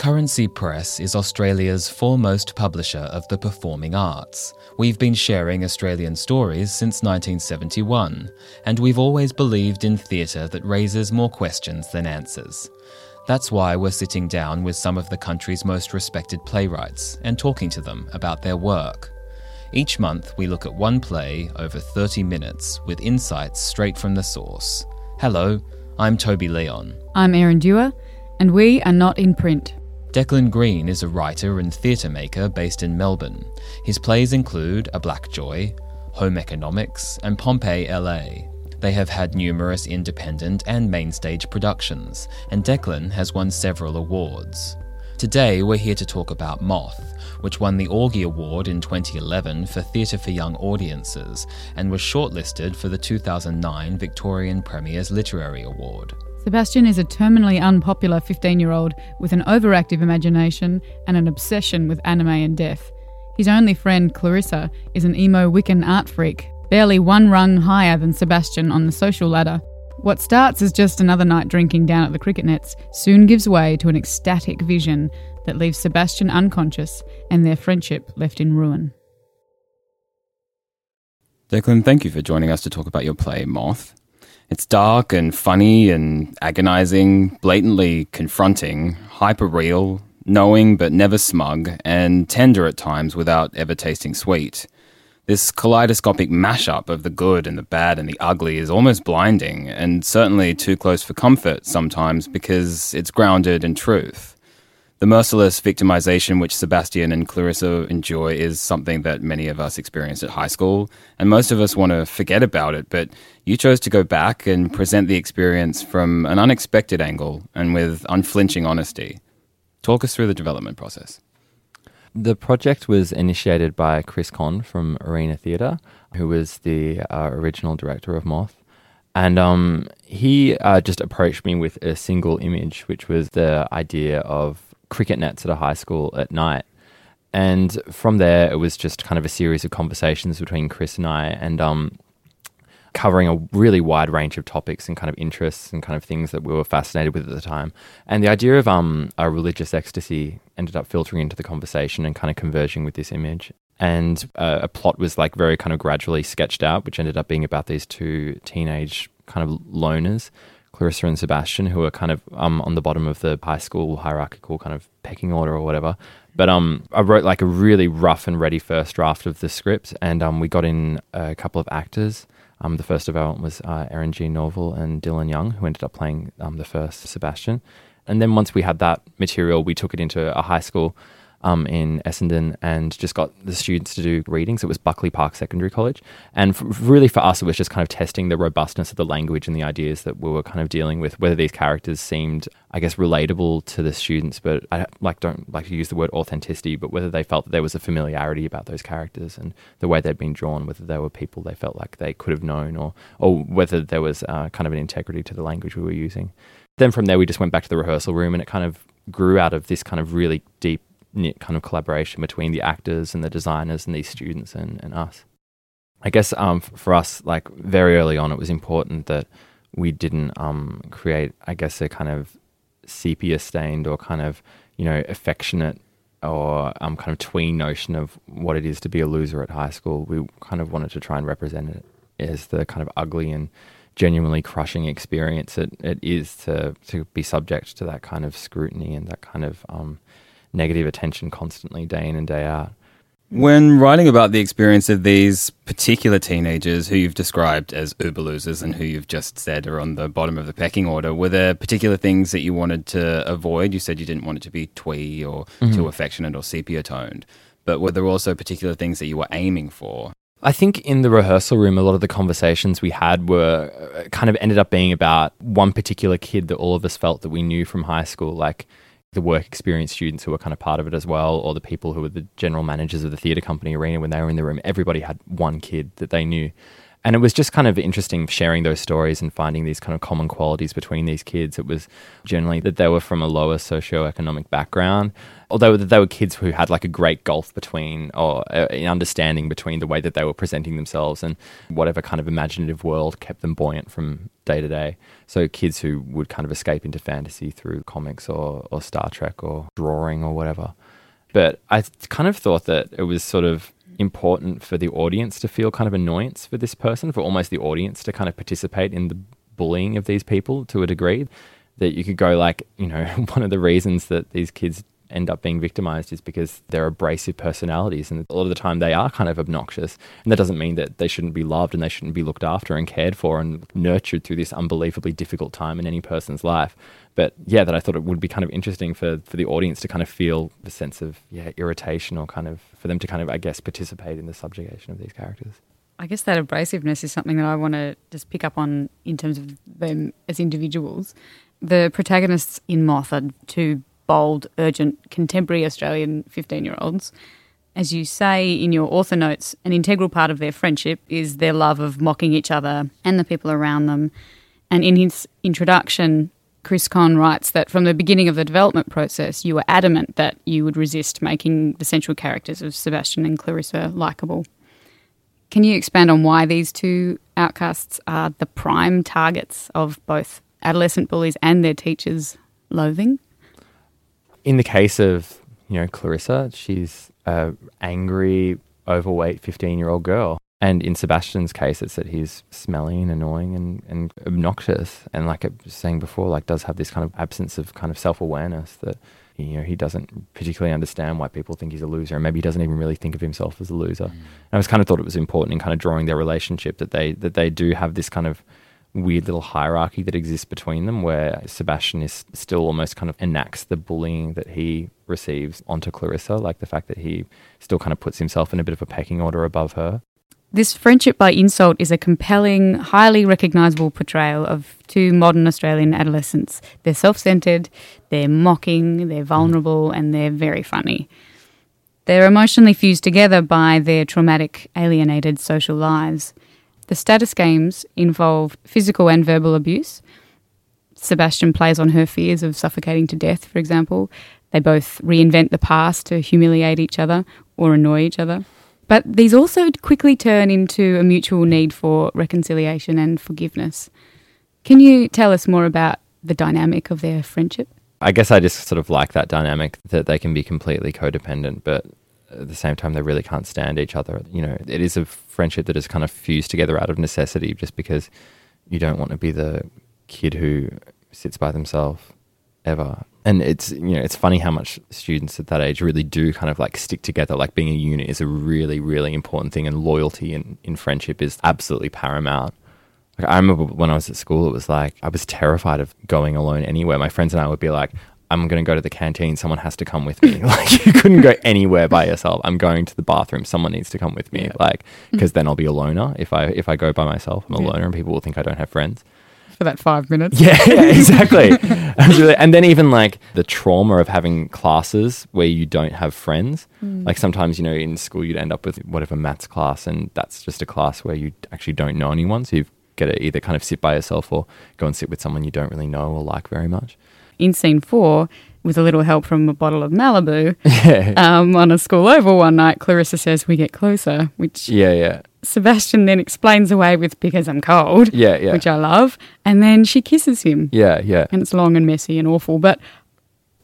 Currency Press is Australia's foremost publisher of the performing arts. We've been sharing Australian stories since 1971, and we've always believed in theatre that raises more questions than answers. That's why we're sitting down with some of the country's most respected playwrights and talking to them about their work. Each month, we look at one play over 30 minutes with insights straight from the source. Hello, I'm Toby Leon. I'm Erin Dewar, and we are not in print. Declan Greene is a writer and theatre maker based in Melbourne. His plays include A Black Joy, Home Economics, and Pompeii LA. They have had numerous independent and main stage productions, and Declan has won several awards. Today, we're here to talk about Moth, which won the AWGIE Award in 2011 for Theatre for Young Audiences and was shortlisted for the 2009 Victorian Premier's Literary Award. Sebastian is a terminally unpopular 15 year old with an overactive imagination and an obsession with anime and death. His only friend, Clarissa, is an emo Wiccan art freak, barely one rung higher than Sebastian on the social ladder. What starts as just another night drinking down at the cricket nets soon gives way to an ecstatic vision that leaves Sebastian unconscious and their friendship left in ruin. Declan, thank you for joining us to talk about your play, Moth. It's dark and funny and agonizing, blatantly confronting, hyper real, knowing but never smug, and tender at times without ever tasting sweet. This kaleidoscopic mashup of the good and the bad and the ugly is almost blinding, and certainly too close for comfort sometimes because it's grounded in truth. The merciless victimization which Sebastian and Clarissa enjoy is something that many of us experienced at high school, and most of us want to forget about it, but you chose to go back and present the experience from an unexpected angle and with unflinching honesty. Talk us through the development process. The project was initiated by Chris Kohn from Arena Theatre, who was the uh, original director of Moth. And um, he uh, just approached me with a single image, which was the idea of cricket nets at a high school at night. And from there, it was just kind of a series of conversations between Chris and I, and um, covering a really wide range of topics and kind of interests and kind of things that we were fascinated with at the time. And the idea of um, a religious ecstasy ended up filtering into the conversation and kind of converging with this image. And uh, a plot was like very kind of gradually sketched out, which ended up being about these two teenage kind of loners Clarissa and Sebastian, who are kind of um, on the bottom of the high school hierarchical kind of pecking order or whatever. But um, I wrote like a really rough and ready first draft of the script, and um, we got in a couple of actors. Um, the first development was uh, Eryn Jean Norvill and Dylan Young, who ended up playing um, the first Sebastian. And then once we had that material, we took it into a high school um, in Essendon and just got the students to do readings. It was Buckley Park Secondary College. And really for us, it was just kind of testing the robustness of the language and the ideas that we were kind of dealing with, whether these characters seemed, I guess, relatable to the students, but I like don't like to use the word authenticity, but whether they felt that there was a familiarity about those characters and the way they'd been drawn, whether they were people they felt like they could have known or, or whether there was uh, kind of an integrity to the language we were using. Then from there, we just went back to the rehearsal room and it kind of grew out of this kind of really deep kind of collaboration between the actors and the designers and these students and, and us. I guess um, for us, like very early on, it was important that we didn't um, create, I guess, a kind of sepia stained or kind of, you know, affectionate or um, kind of tween notion of what it is to be a loser at high school. We kind of wanted to try and represent it as the kind of ugly and genuinely crushing experience it, it is to, to be subject to that kind of scrutiny and that kind of um, negative attention constantly, day in and day out. When writing about the experience of these particular teenagers who you've described as uber losers and who you've just said are on the bottom of the pecking order, were there particular things that you wanted to avoid? You said you didn't want it to be twee or mm-hmm. too affectionate or sepia toned, but were there also particular things that you were aiming for? I think in the rehearsal room, a lot of the conversations we had were uh, kind of ended up being about one particular kid that all of us felt that we knew from high school. Like, the work experience students who were kind of part of it as well, or the people who were the general managers of the theatre company arena when they were in the room, everybody had one kid that they knew. And it was just kind of interesting sharing those stories and finding these kind of common qualities between these kids. It was generally that they were from a lower socioeconomic background, although they were kids who had like a great gulf between or uh, an understanding between the way that they were presenting themselves and whatever kind of imaginative world kept them buoyant from day to day. So kids who would kind of escape into fantasy through comics or, or Star Trek or drawing or whatever. But I kind of thought that it was sort of important for the audience to feel kind of annoyance for this person, for almost the audience to kind of participate in the bullying of these people to a degree. That you could go like, you know, one of the reasons that these kids end up being victimized is because they're abrasive personalities and a lot of the time they are kind of obnoxious and that doesn't mean that they shouldn't be loved and they shouldn't be looked after and cared for and nurtured through this unbelievably difficult time in any person's life but yeah that i thought it would be kind of interesting for, for the audience to kind of feel the sense of yeah irritation or kind of for them to kind of i guess participate in the subjugation of these characters I guess that abrasiveness is something that I want to just pick up on in terms of them as individuals. The protagonists in Moth are two bold, urgent, contemporary Australian 15 year olds. As you say in your author notes, an integral part of their friendship is their love of mocking each other and the people around them. And in his introduction, Chris Kohn writes that from the beginning of the development process, you were adamant that you would resist making the central characters of Sebastian and Clarissa likable. Can you expand on why these two outcasts are the prime targets of both adolescent bullies and their teachers' loathing? in the case of you know Clarissa, she's a angry, overweight fifteen-year-old girl, and in Sebastian's case, it's that he's smelly and annoying and, and obnoxious, and like I was saying before, like does have this kind of absence of kind of self-awareness that you know he doesn't particularly understand why people think he's a loser, and maybe he doesn't even really think of himself as a loser. Mm. And I was kind of thought it was important in kind of drawing their relationship that they that they do have this kind of weird little hierarchy that exists between them where Sebastian is still almost kind of enacts the bullying that he receives onto Clarissa, like the fact that he still kind of puts himself in a bit of a pecking order above her. This friendship by insult is a compelling, highly recognisable portrayal of two modern Australian adolescents. They're self centred, they're mocking, they're vulnerable, and they're very funny. They're emotionally fused together by their traumatic, alienated social lives. The status games involve physical and verbal abuse. Sebastian plays on her fears of suffocating to death, for example. They both reinvent the past to humiliate each other or annoy each other. But these also quickly turn into a mutual need for reconciliation and forgiveness. Can you tell us more about the dynamic of their friendship? I guess I just sort of like that dynamic that they can be completely codependent, but at the same time, they really can't stand each other. You know, it is a friendship that is kind of fused together out of necessity just because you don't want to be the kid who sits by themselves ever. And it's you know it's funny how much students at that age really do kind of like stick together. Like being a unit is a really really important thing, and loyalty in, in friendship is absolutely paramount. Like I remember when I was at school, it was like I was terrified of going alone anywhere. My friends and I would be like, I'm going to go to the canteen. Someone has to come with me. like you couldn't go anywhere by yourself. I'm going to the bathroom. Someone needs to come with me. Yeah. Like mm. because then I'll be a loner if I if I go by myself. I'm a yeah. loner, and people will think I don't have friends. For that five minutes. Yeah, yeah exactly. and then even like the trauma of having classes where you don't have friends. Mm. Like sometimes you know in school you'd end up with whatever maths class, and that's just a class where you actually don't know anyone. So you've got to either kind of sit by yourself or go and sit with someone you don't really know or like very much in scene four, with a little help from a bottle of Malibu, um, on a school oval one night, Clarissa says we get closer, which yeah, yeah. Sebastian then explains away with because I'm cold, yeah, yeah, which I love, and then she kisses him, yeah, yeah, and it's long and messy and awful. But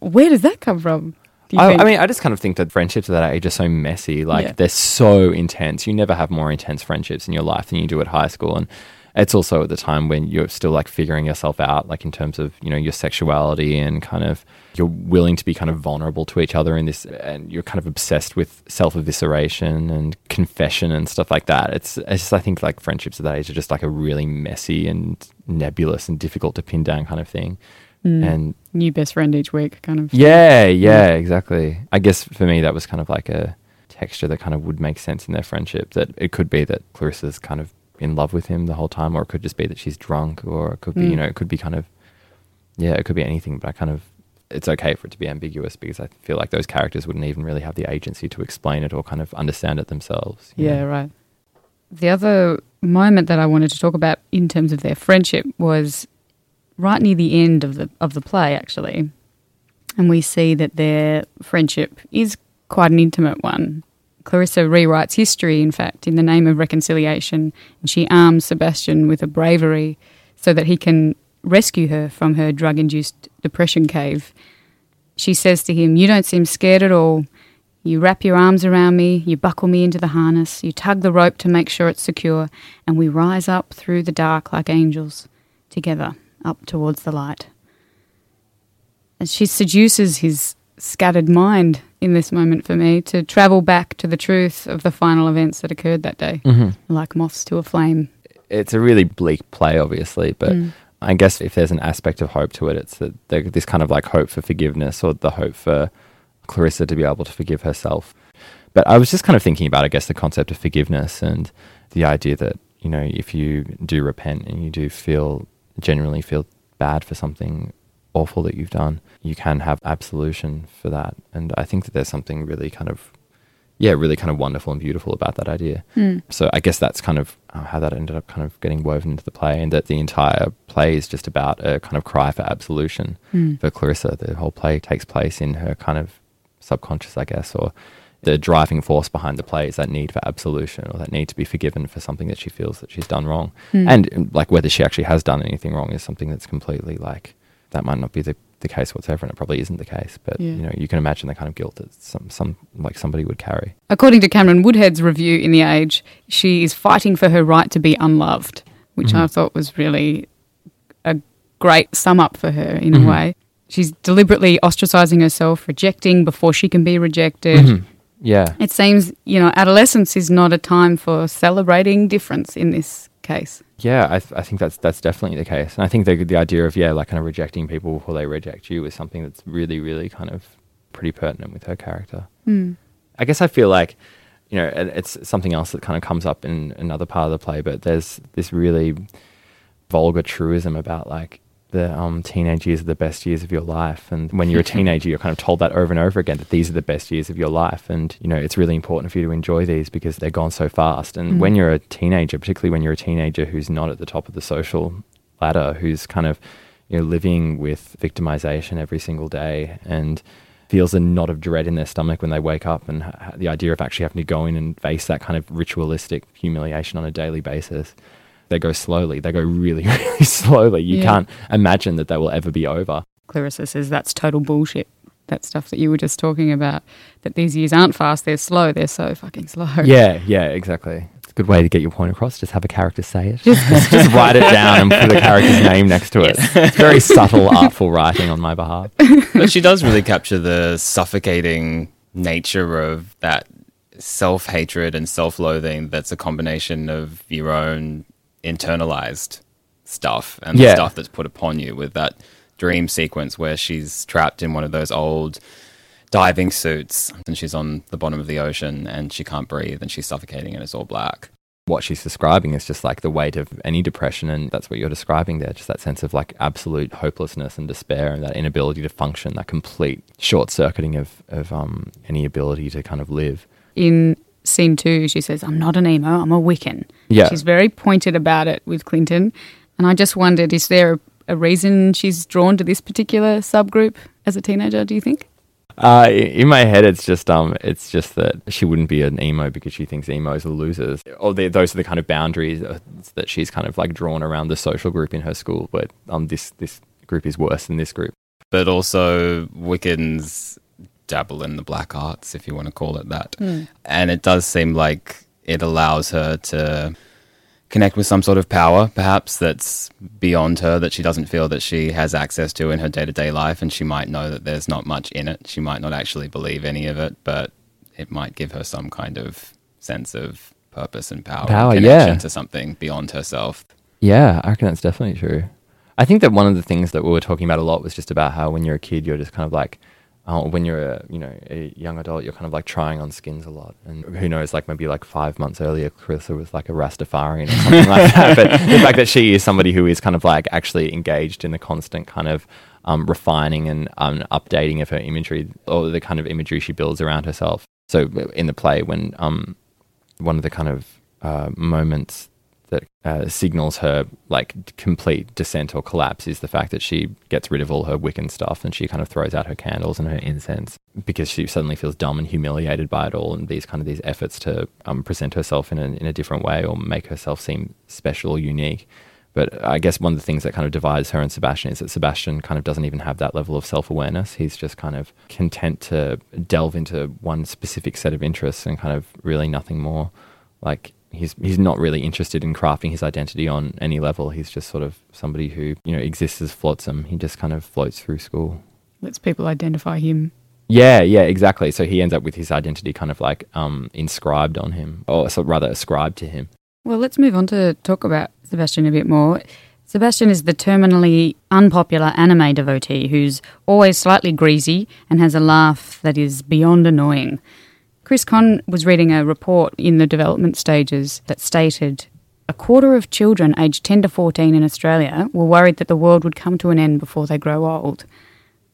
where does that come from? I, I, mean, I just kind of think that friendships at that age are so messy. Like yeah. they're so intense. You never have more intense friendships in your life than you do at high school, and it's also at the time when you're still like figuring yourself out, like in terms of, you know, your sexuality and kind of you're willing to be kind of vulnerable to each other in this, and you're kind of obsessed with self evisceration and confession and stuff like that. It's, it's just, I think like friendships at that age are just like a really messy and nebulous and difficult to pin down kind of thing. Mm. And new best friend each week, kind of. Yeah, yeah, exactly. I guess for me, that was kind of like a texture that kind of would make sense in their friendship. That it could be that Clarissa's kind of in love with him the whole time, or it could just be that she's drunk, or it could be, mm. you know, it could be kind of, yeah, it could be anything. But I kind of, it's okay for it to be ambiguous because I feel like those characters wouldn't even really have the agency to explain it or kind of understand it themselves. Yeah, know? right. The other moment that I wanted to talk about in terms of their friendship was right near the end of the of the play, actually, and we see that their friendship is quite an intimate one. Clarissa rewrites history, in fact, in the name of reconciliation, and she arms Sebastian with a bravery so that he can rescue her from her drug induced depression cave. She says to him, You don't seem scared at all. You wrap your arms around me, you buckle me into the harness, you tug the rope to make sure it's secure, and we rise up through the dark like angels, together, up towards the light. And she seduces his scattered mind in this moment for me to travel back to the truth of the final events that occurred that day, Mm-hmm. like moths to a flame. It's a really bleak play, obviously, but Mm. I guess if there's an aspect of hope to it, it's that this kind of like hope for forgiveness or the hope for Clarissa to be able to forgive herself. But I was just kind of thinking about, I guess, the concept of forgiveness and the idea that, you know, if you do repent and you do feel, genuinely feel bad for something awful that you've done, you can have absolution for that. And I think that there's something really kind of, yeah, really kind of wonderful and beautiful about that idea. Mm. So I guess that's kind of uh, how that ended up kind of getting woven into the play, and that the entire play is just about a kind of cry for absolution Mm. for Clarissa. The whole play takes place in her kind of subconscious, I guess, or the driving force behind the play is that need for absolution or that need to be forgiven for something that she feels that she's done wrong. Mm. And like whether she actually has done anything wrong is something that's completely like that might not be the, the case whatsoever, and it probably isn't the case. But Yeah. you know, you can imagine the kind of guilt that some some like somebody would carry. According to Cameron Woodhead's review in The Age, she is fighting for her right to be unloved, which Mhm. I thought was really a great sum up for her in Mhm. a way. She's deliberately ostracizing herself, rejecting before she can be rejected. Mhm. Yeah. It seems, you know, adolescence is not a time for celebrating difference in this case. Yeah, I, th- I think that's that's definitely the case, and I think the the idea of yeah, like kind of rejecting people before they reject you is something that's really, really kind of pretty pertinent with her character. Mm. I guess I feel like, you know, it's something else that kind of comes up in another part of the play, but there's this really vulgar truism about like the um, teenage years are the best years of your life, and when you're a teenager, you're kind of told that over and over again that these are the best years of your life, and you know it's really important for you to enjoy these because they're gone so fast. And Mm. when you're a teenager, particularly when you're a teenager who's not at the top of the social ladder, who's kind of you know living with victimization every single day and feels a knot of dread in their stomach when they wake up and ha- the idea of actually having to go in and face that kind of ritualistic humiliation on a daily basis they go slowly. They go really really slowly. You Yeah. can't imagine that they will ever be over. Clarissa says that's total bullshit. That stuff that you were just talking about, that these years aren't fast, they're slow, they're so fucking slow. yeah yeah exactly. It's a good way to get your point across. Just have a character say it. Just, just write it down and put a character's name next to it. It's very subtle artful writing on my behalf. But she does really capture the suffocating nature of that self hatred and self loathing that's a combination of your own internalized stuff and Yeah. the stuff that's put upon you with that dream sequence where she's trapped in one of those old diving suits and she's on the bottom of the ocean and she can't breathe and she's suffocating and it's all black. what she's describing is just like the weight of any depression and that's what you're describing there just that sense of like absolute hopelessness and despair and that inability to function that complete short circuiting of, of um, any ability to kind of live In scene two, she says, I'm not an emo, I'm a Wiccan. yeah She's very pointed about it with Clinton. And I just wondered, is there a, a reason she's drawn to this particular subgroup as a teenager, do you think? uh, in my head it's just um it's just that she wouldn't be an emo because she thinks emos are losers or they, those are the kind of boundaries uh, that she's kind of like drawn around the social group in her school but um this this group is worse than this group But also, Wiccans dabble in the black arts, if you want to call it that. Mm. And it does seem like it allows her to connect with some sort of power, perhaps that's beyond her, that she doesn't feel that she has access to in her day to day life. And she might know that there's not much in it. She might not actually believe any of it, but it might give her some kind of sense of purpose and power, Power, and connection yeah. to something beyond herself. Yeah, I reckon that's definitely true. I think that one of the things that we were talking about a lot was just about how when you're a kid, you're just kind of like, uh, when you're a you know a young adult, you're kind of like trying on skins a lot. And who knows, like maybe like five months earlier, Clarissa was like a Rastafarian or something like that. But the fact that she is somebody who is kind of like actually engaged in the constant kind of um, refining and um, updating of her imagery or the kind of imagery she builds around herself. So in the play, when um, one of the kind of uh, moments that uh, signals her like complete descent or collapse is the fact that she gets rid of all her Wiccan stuff and she kind of throws out her candles and her incense because she suddenly feels dumb and humiliated by it all and these kind of these efforts to um, present herself in a, in a different way or make herself seem special or unique. But I guess one of the things that kind of divides her and Sebastian is that Sebastian kind of doesn't even have that level of self awareness. He's just kind of content to delve into one specific set of interests and kind of really nothing more. Like he's he's not really interested in crafting his identity on any level. He's just sort of somebody who you know exists as flotsam. He just kind of floats through school. Lets people identify him. Yeah, yeah, exactly. So he ends up with his identity kind of like um, inscribed on him, or so rather ascribed to him. Well, let's move on to talk about Sebastian a bit more. Sebastian is the terminally unpopular anime devotee who's always slightly greasy and has a laugh that is beyond annoying. Chris Kohn was reading a report in the development stages that stated a quarter of children aged 10 to 14 in Australia were worried that the world would come to an end before they grow old.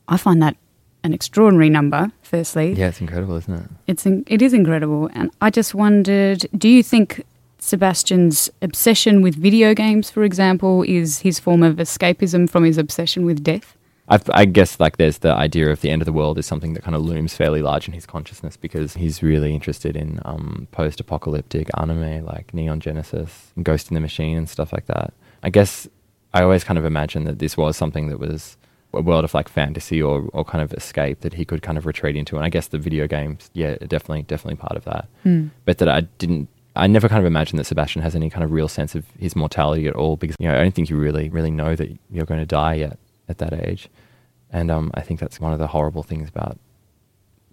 I find that an extraordinary number, firstly. Yeah, it's incredible, isn't it? It's in, it is incredible. And I just wondered do you think Sebastian's obsession with video games, for example, is his form of escapism from his obsession with death? I, I guess like there's the idea of the end of the world is something that kind of looms fairly large in his consciousness because he's really interested in um, post-apocalyptic anime like Neon Genesis, Ghost in the Machine, and stuff like that. I guess I always kind of imagined that this was something that was a world of like fantasy or, or kind of escape that he could kind of retreat into. And I guess the video games, yeah, definitely, definitely part of that. Mm. But that I didn't I never kind of imagined that Sebastian has any kind of real sense of his mortality at all because you know I don't think you really really know that you're going to die yet at that age, and um, I think that's one of the horrible things about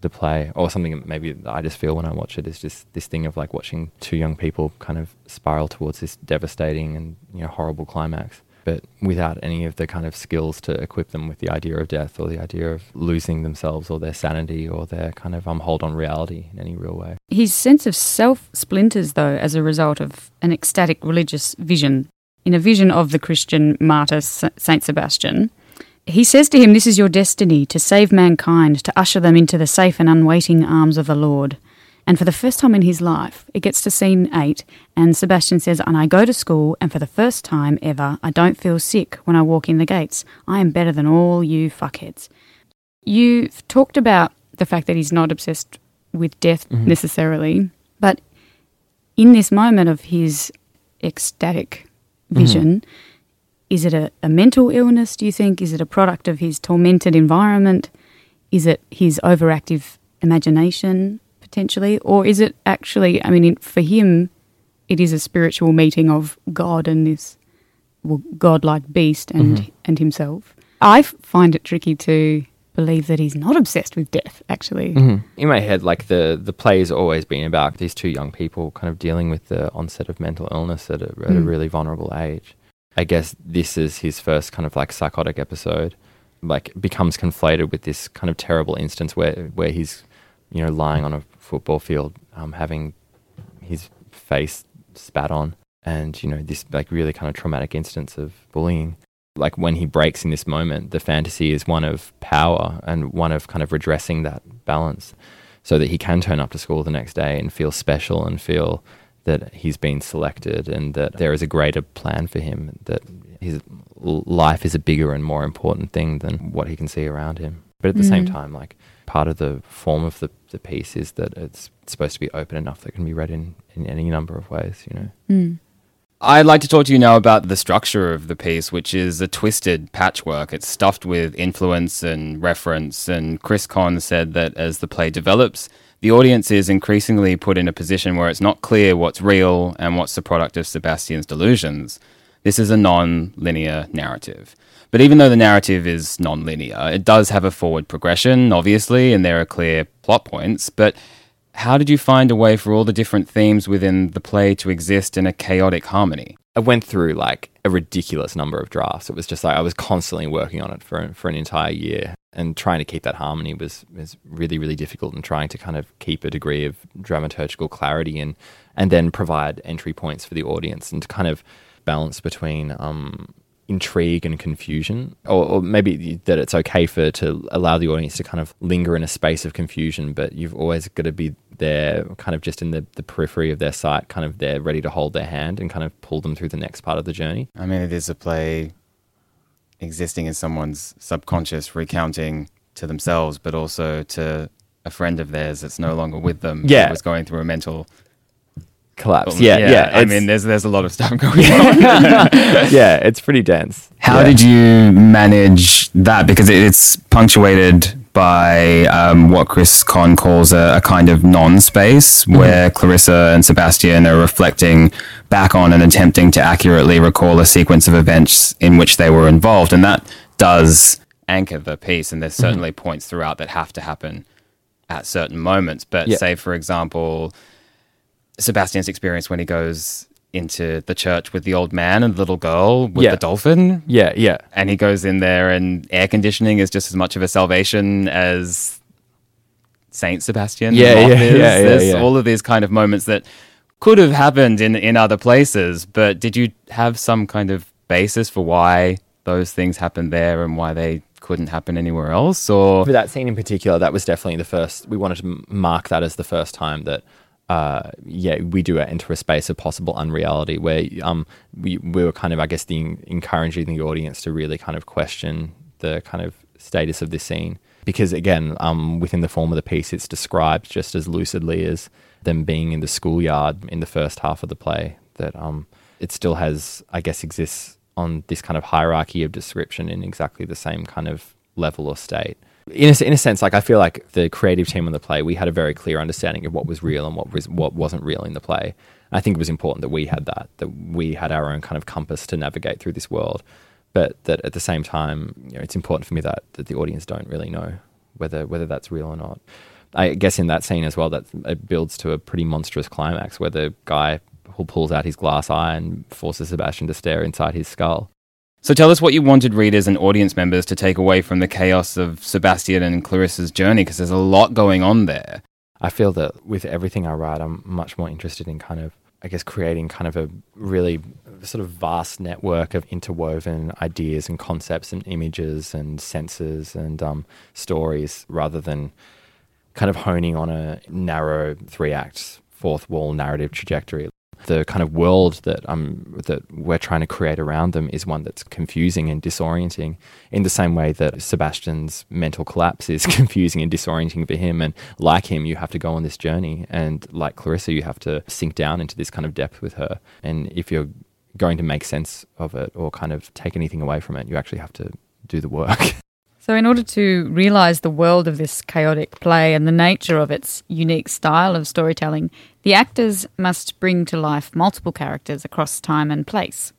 the play, or something maybe I just feel when I watch it is just this thing of like watching two young people kind of spiral towards this devastating and you know horrible climax but without any of the kind of skills to equip them with the idea of death or the idea of losing themselves or their sanity or their kind of um, hold on reality in any real way. His sense of self splinters, though, as a result of an ecstatic religious vision. In a vision of the Christian martyr Saint Sebastian, he says to him, This is your destiny, to save mankind, to usher them into the safe and unwaiting arms of the Lord. And for the first time in his life, it gets to scene eight, and Sebastian says, And I go to school, and for the first time ever, I don't feel sick when I walk in the gates. I am better than all you fuckheads. You've talked about the fact that he's not obsessed with death mm-hmm. necessarily, but in this moment of his ecstatic vision, mm-hmm. Is it a, a mental illness, do you think? Is it a product of his tormented environment? Is it his overactive imagination? potentially, or is it actually? I mean, for him, it is a spiritual meeting of God and this well, godlike beast and mm-hmm. and himself. I find it tricky to believe that he's not obsessed with death. Actually, mm-hmm. in my head, like the the play has always been about these two young people kind of dealing with the onset of mental illness at a, at mm. a really vulnerable age. I guess this is his first kind of like psychotic episode. Like becomes conflated with this kind of terrible instance where where he's you know lying on a football field, um, having his face spat on, and you know this like really kind of traumatic instance of bullying. Like when he breaks in this moment, the fantasy is one of power and one of kind of redressing that balance, so that he can turn up to school the next day and feel special and feel that he's been selected and that there is a greater plan for him. That his life is a bigger and more important thing than what he can see around him. But at the mm. same time, like part of the form of the, the piece is that it's supposed to be open enough that it can be read in, in any number of ways, you know. Mm. I'd like to talk to you now about the structure of the piece, which is a twisted patchwork. It's stuffed with influence and reference. And Chris Kohn said that as the play develops, the audience is increasingly put in a position where it's not clear what's real and what's the product of Sebastian's delusions. This is a non linear narrative. But even though the narrative is non-linear, it does have a forward progression, obviously, and there are clear plot points. But how did you find a way for all the different themes within the play to exist in a chaotic harmony? I went through like a ridiculous number of drafts. It was just like I was constantly working on it for for an entire year, and trying to keep that harmony was was really really difficult. And trying to kind of keep a degree of dramaturgical clarity and and then provide entry points for the audience and to kind of balance between um, intrigue and confusion, or, or, maybe that it's okay for to allow the audience to kind of linger in a space of confusion, but you've always got to be they're kind of just in the, the periphery of their sight, kind of they're ready to hold their hand and kind of pull them through the next part of the journey. I mean, it is a play existing in someone's subconscious, recounting to themselves, but also to a friend of theirs that's no longer with them. Yeah. that was going through a mental Collapse. Yeah, yeah. I mean, there's there's a lot of stuff going on. yeah, it's pretty dense. How Yeah. did you manage that? Because it- it's punctuated by um, what Chris Kohn calls a, a kind of non-space, where Clarissa and Sebastian are reflecting back on and attempting to accurately recall a sequence of events in which they were involved, and that does anchor the piece. And there's certainly points throughout that have to happen at certain moments. But Yeah. say, for example, Sebastian's experience when he goes into the church with the old man and the little girl with Yeah. the dolphin Yeah, yeah. and he goes in there and air conditioning is just as much of a salvation as Saint Sebastian. Yeah, yeah, yeah, yeah, There's yeah. all of these kind of moments that could have happened in in other places, but did you have some kind of basis for why those things happened there and why they couldn't happen anywhere else? Or For that scene in particular, that was definitely the first. We wanted to mark that as the first time that, uh, yeah, we do enter a space of possible unreality where um, we, we were kind of, I guess, the, encouraging the audience to really kind of question the kind of status of this scene. Because again, um, within the form of the piece, it's described just as lucidly as them being in the schoolyard in the first half of the play. That um, it still has, I guess, exists on this kind of hierarchy of description in exactly the same kind of level or state. In a, in a sense, like I feel like the creative team on the play, we had a very clear understanding of what was real and what was what wasn't real in the play. I think it was important that we had that, that we had our own kind of compass to navigate through this world, but that at the same time, you know, it's important for me that, that the audience don't really know whether whether that's real or not. I guess in that scene as well, that it builds to a pretty monstrous climax where the guy who pulls out his glass eye and forces Sebastian to stare inside his skull. So tell us what you wanted readers and audience members to take away from the chaos of Sebastian and Clarissa's journey, because there's a lot going on there. I feel that with everything I write, I'm much more interested in kind of, I guess, creating kind of a really sort of vast network of interwoven ideas and concepts and images and senses and um, stories rather than kind of honing on a narrow three act, fourth wall narrative trajectory. The kind of world that um that we're trying to create around them is one that's confusing and disorienting in the same way that Sebastian's mental collapse is confusing and disorienting for him. And like him, you have to go on this journey. And like Clarissa, you have to sink down into this kind of depth with her. And if you're going to make sense of it or kind of take anything away from it, you actually have to do the work. So, in order to realize the world of this chaotic play and the nature of its unique style of storytelling, the actors must bring to life multiple characters across time and place.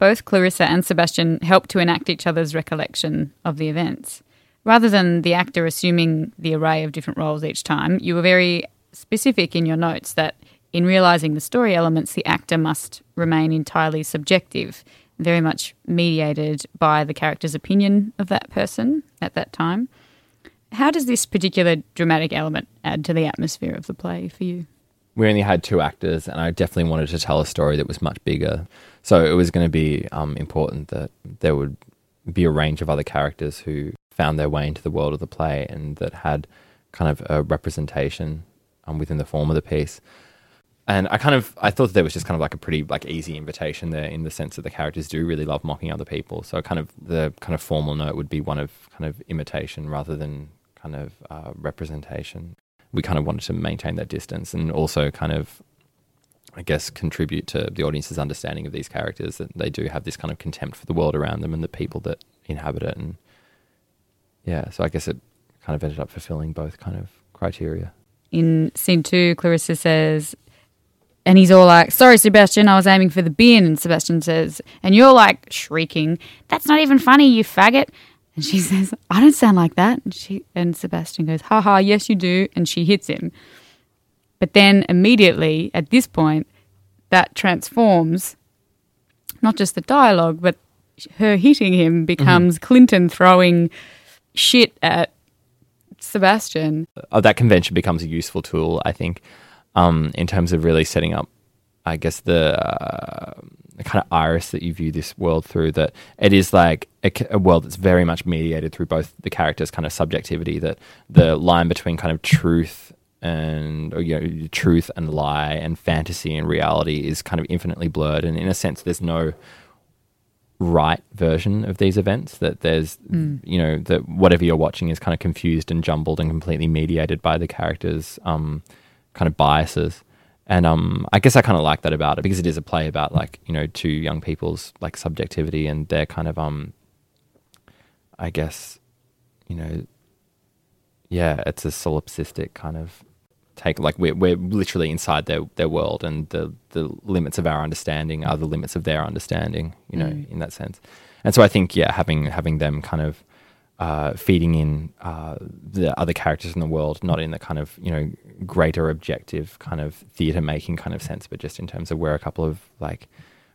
Both Clarissa and Sebastian help to enact each other's recollection of the events. Rather than the actor assuming the array of different roles each time, you were very specific in your notes that in realizing the story elements, the actor must remain entirely subjective, very much mediated by the character's opinion of that person at that time. How does this particular dramatic element add to the atmosphere of the play for you? we only had two actors, and I definitely wanted to tell a story that was much bigger. So it was going to be um, important that there would be a range of other characters who found their way into the world of the play and that had kind of a representation um, within the form of the piece. And I kind of I thought that there was just kind of like a pretty like easy invitation there in the sense that the characters do really love mocking other people. So kind of the kind of formal note would be one of kind of imitation rather than kind of uh, representation. We kind of wanted to maintain that distance and also kind of I guess contribute to the audience's understanding of these characters that they do have this kind of contempt for the world around them and the people that inhabit it. And yeah so I guess it kind of ended up fulfilling both kind of criteria. In scene two, Clarissa says, and he's all like, Sorry, Sebastian, I was aiming for the bin. And Sebastian says, And you're like shrieking, That's not even funny, you faggot. And she says, I don't sound like that. And, she, and Sebastian goes, Ha ha, yes, you do. And she hits him. But then immediately at this point, that transforms not just the dialogue, but her hitting him becomes Clinton throwing shit at Sebastian. uh, that convention becomes a useful tool, I think, um, in terms of really setting up, I guess, the, uh, the kind of iris that you view this world through. That it is like a world that's very much mediated through both the characters' kind of subjectivity, that the line between kind of truth and or, you know truth and lie and fantasy and reality is kind of infinitely blurred and in a sense there's no right version of these events that there's Mm. you know that whatever you're watching is kind of confused and jumbled and completely mediated by the characters um kind of biases and um i guess i kind of like that about it because it is a play about like you know two young people's like subjectivity and their kind of um i guess you know yeah it's a solipsistic kind of take like we're, we're literally inside their their world and the the limits of our understanding are the limits of their understanding you know Mm. in that sense and so i think yeah having having them kind of uh, feeding in uh, the other characters in the world, not in the kind of you know greater objective kind of theatre making kind of sense, but just in terms of we're a couple of like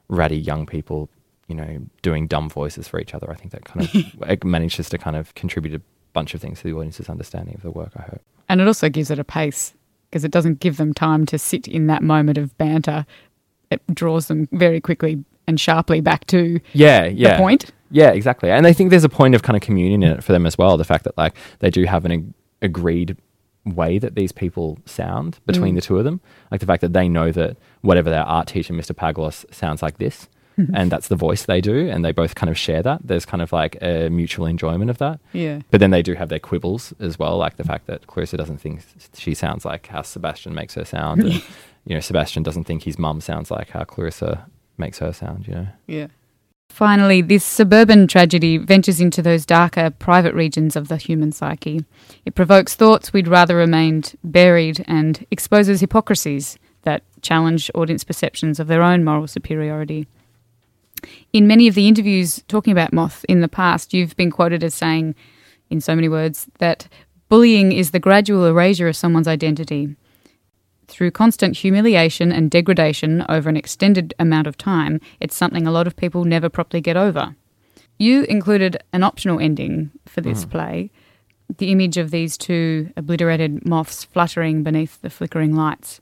ratty young people, you know, doing dumb voices for each other. I think that kind of it manages to kind of contribute a bunch of things to the audience's understanding of the work. I hope. And it also gives it a pace because it doesn't give them time to sit in that moment of banter. It draws them very quickly and sharply back to Yeah, yeah. the point. Yeah, exactly. And I think there's a point of kind of communion in it for them as well. The fact that like they do have an ag- agreed way that these people sound between Mm. the two of them. Like the fact that they know that whatever their art teacher, Mr. Paglos, sounds like this, and that's the voice they do, and they both kind of share that. There's kind of like a mutual enjoyment of that. Yeah. But then they do have their quibbles as well, like the fact that Clarissa doesn't think she sounds like how Sebastian makes her sound, and you know Sebastian doesn't think his mum sounds like how Clarissa makes her sound. You know. Yeah. Finally, this suburban tragedy ventures into those darker, private regions of the human psyche. It provokes thoughts we'd rather remained buried and exposes hypocrisies that challenge audience perceptions of their own moral superiority. In many of the interviews talking about Moth in the past, you've been quoted as saying, in so many words, that bullying is the gradual erasure of someone's identity. Through constant humiliation and degradation over an extended amount of time, it's something a lot of people never properly get over. You included an optional ending for this play the image of these two obliterated moths fluttering beneath the flickering lights.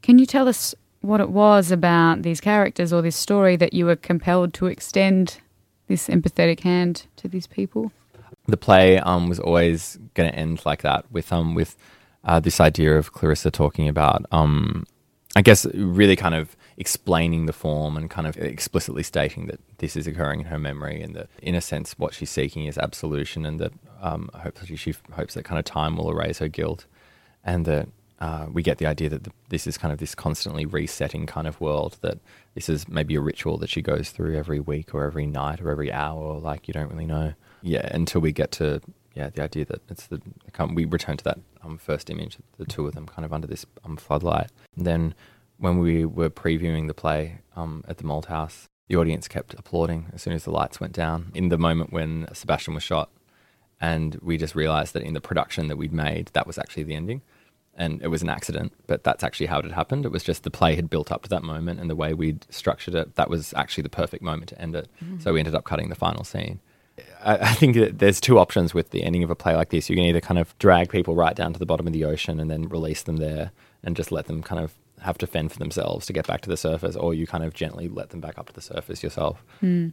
Can you tell us what it was about these characters or this story that you were compelled to extend this empathetic hand to these people? the play um, was always going to end like that with um with uh, this idea of Clarissa talking about um I guess really kind of explaining the form and kind of explicitly stating that this is occurring in her memory and that in a sense what she's seeking is absolution and that um hopefully she hopes that kind of time will erase her guilt and that uh, we get the idea that the, this is kind of this constantly resetting kind of world that this is maybe a ritual that she goes through every week or every night or every hour like you don't really know. Yeah until we get to yeah the idea that it's the we return to that um, first image the two of them kind of under this um, floodlight. And then when we were previewing the play um, at the Malthouse the audience kept applauding as soon as the lights went down in the moment when Sebastian was shot. And we just realized that in the production that we'd made that was actually the ending. And it was an accident but that's actually how it had happened. It was just the play had built up to that moment and the way we'd structured it that was actually the perfect moment to end it. So we ended up cutting the final scene I, I think that there's two options with the ending of a play like this you can either kind of drag people right down to the bottom of the ocean and then release them there and just let them kind of have to fend for themselves to get back to the surface or you kind of gently let them back up to the surface yourself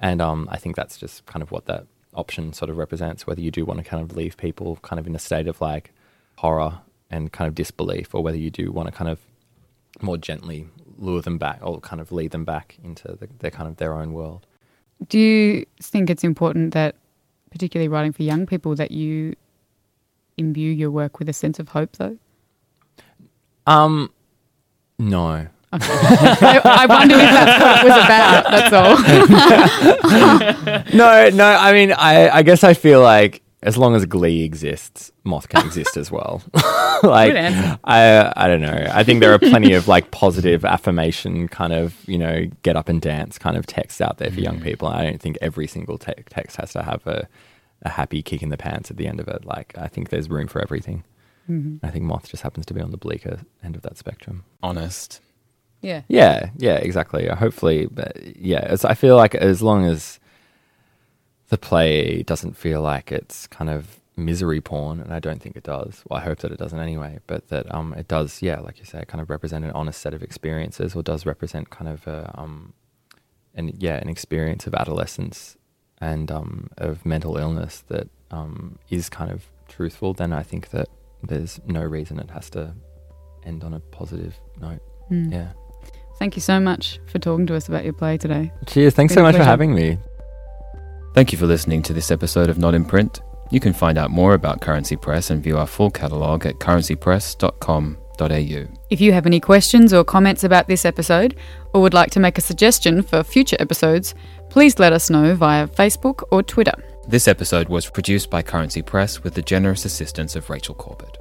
and um, i think that's just kind of what that option sort of represents whether you do want to kind of leave people kind of in a state of like horror and kind of disbelief, or whether you do want to kind of more gently lure them back or kind of lead them back into the, their kind of their own world. Do you think it's important that, particularly writing for young people, that you imbue your work with a sense of hope, though? Um, no. I, I wondered if that's what it was about. That's all. no, no. I mean, I, I guess I feel like as long as Glee exists, Moth can exist as well. like, I, I don't know. I think there are plenty of like positive affirmation kind of, you know, get up and dance kind of texts out there for young mm. people. I don't think every single te- text has to have a, a happy kick in the pants at the end of it. Like, I think there's room for everything. Mm-hmm. I think Moth just happens to be on the bleaker end of that spectrum. Honest. Yeah. Yeah, yeah, exactly. Hopefully, but yeah, it's, I feel like as long as the play doesn't feel like it's kind of misery porn, and I don't think it does. Well, I hope that it doesn't anyway, but that um, it does. Yeah, like you say, kind of represent an honest set of experiences, or does represent kind of a, um, and yeah, an experience of adolescence and um, of mental illness that um, is kind of truthful. Then I think that there's no reason it has to end on a positive note. Mm. Yeah. Thank you so much for talking to us about your play today. Cheers. Thanks so much for having me. Thank you for listening to this episode of Not in Print. You can find out more about Currency Press and view our full catalogue at currencypress.com.au. If you have any questions or comments about this episode, or would like to make a suggestion for future episodes, please let us know via Facebook or Twitter. This episode was produced by Currency Press with the generous assistance of Rachel Corbett.